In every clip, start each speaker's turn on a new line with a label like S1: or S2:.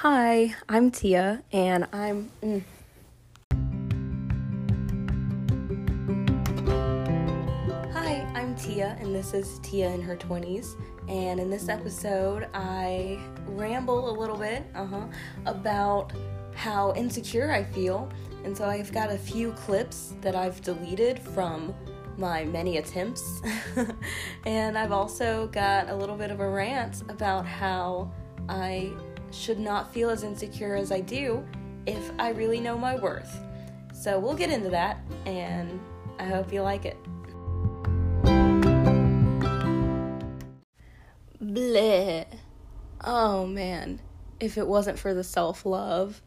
S1: Hi, I'm Tia, and I'm. Mm. Hi, I'm Tia, and this is Tia in her 20s. And in this episode, I ramble a little bit uh-huh, about how insecure I feel. And so I've got a few clips that I've deleted from my many attempts. and I've also got a little bit of a rant about how I should not feel as insecure as I do if I really know my worth. So we'll get into that, and I hope you like it. Bleh. Oh man, if it wasn't for the self love,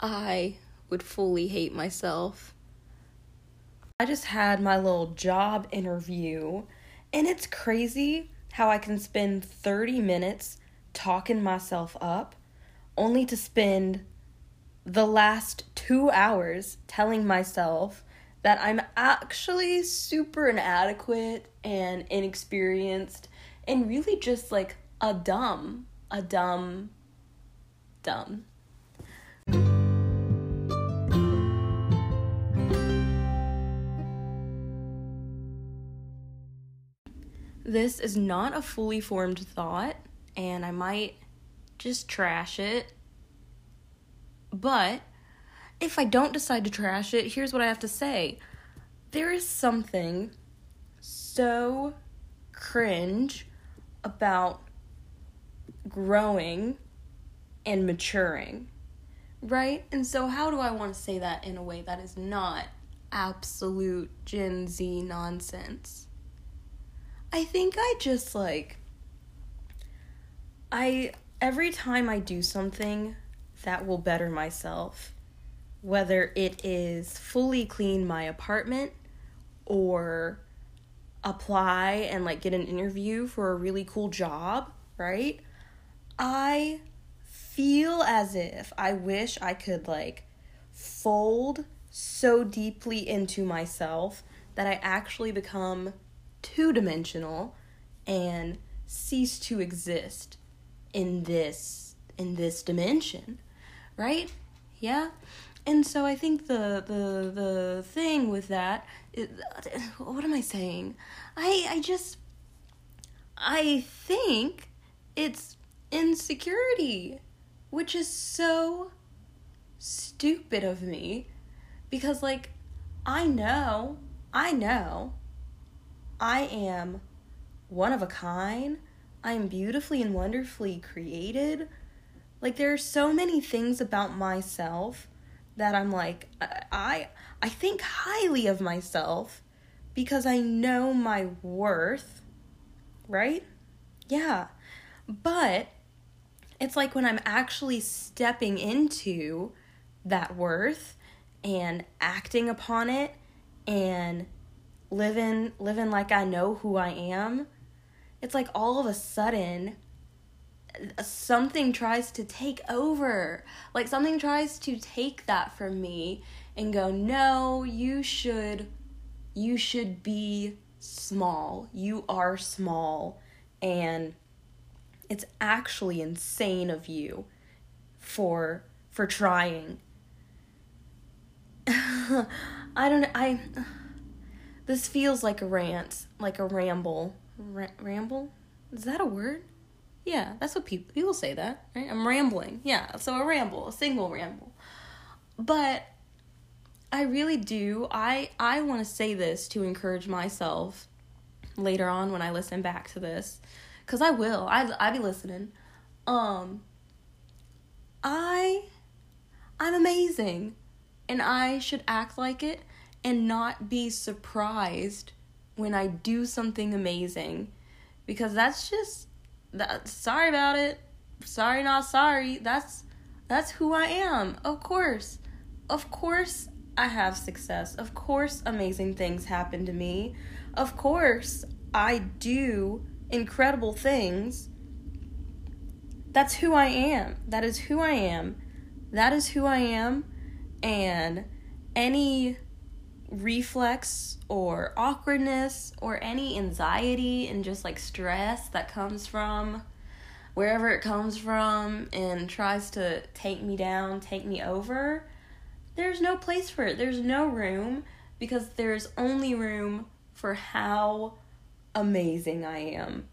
S1: I would fully hate myself. I just had my little job interview, and it's crazy how I can spend 30 minutes talking myself up only to spend the last two hours telling myself that I'm actually super inadequate and inexperienced and really just like a dumb, a dumb, dumb. This is not a fully formed thought, and I might just trash it. But if I don't decide to trash it, here's what I have to say. There is something so cringe about growing and maturing, right? And so, how do I want to say that in a way that is not absolute Gen Z nonsense? I think I just like, I, every time I do something that will better myself, whether it is fully clean my apartment or apply and like get an interview for a really cool job, right? I feel as if I wish I could like fold so deeply into myself that I actually become two dimensional and cease to exist in this in this dimension right yeah and so i think the the the thing with that is, what am i saying i i just i think it's insecurity which is so stupid of me because like i know i know I am one of a kind. I am beautifully and wonderfully created. Like there are so many things about myself that I'm like I I think highly of myself because I know my worth, right? Yeah. But it's like when I'm actually stepping into that worth and acting upon it and living living like I know who I am, it's like all of a sudden something tries to take over. Like something tries to take that from me and go, "No, you should you should be small. You are small." And it's actually insane of you for for trying. I don't I this feels like a rant, like a ramble. Ra- ramble? Is that a word? Yeah, that's what people people say that, right? I'm rambling. Yeah, so a ramble, a single ramble. But I really do. I I want to say this to encourage myself later on when I listen back to this cuz I will. I I be listening. Um I I'm amazing and I should act like it and not be surprised when I do something amazing because that's just that sorry about it. Sorry not sorry. That's that's who I am. Of course. Of course I have success. Of course amazing things happen to me. Of course I do incredible things. That's who I am. That is who I am. That is who I am and any reflex or awkwardness or any anxiety and just like stress that comes from wherever it comes from and tries to take me down, take me over, there's no place for it. There's no room because there's only room for how amazing I am.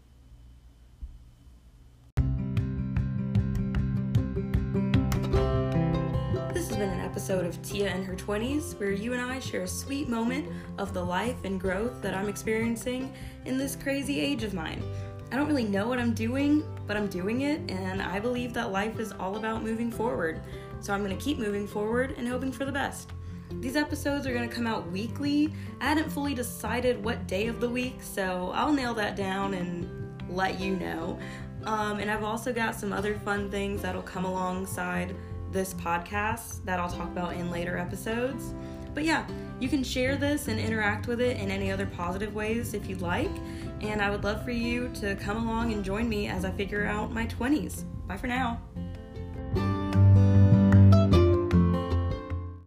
S1: Episode of Tia in her 20s where you and I share a sweet moment of the life and growth that I'm experiencing in this crazy age of mine. I don't really know what I'm doing, but I'm doing it, and I believe that life is all about moving forward. So I'm going to keep moving forward and hoping for the best. These episodes are going to come out weekly. I hadn't fully decided what day of the week, so I'll nail that down and let you know. Um, and I've also got some other fun things that'll come alongside this podcast that I'll talk about in later episodes. But yeah, you can share this and interact with it in any other positive ways if you'd like. And I would love for you to come along and join me as I figure out my 20s. Bye for now.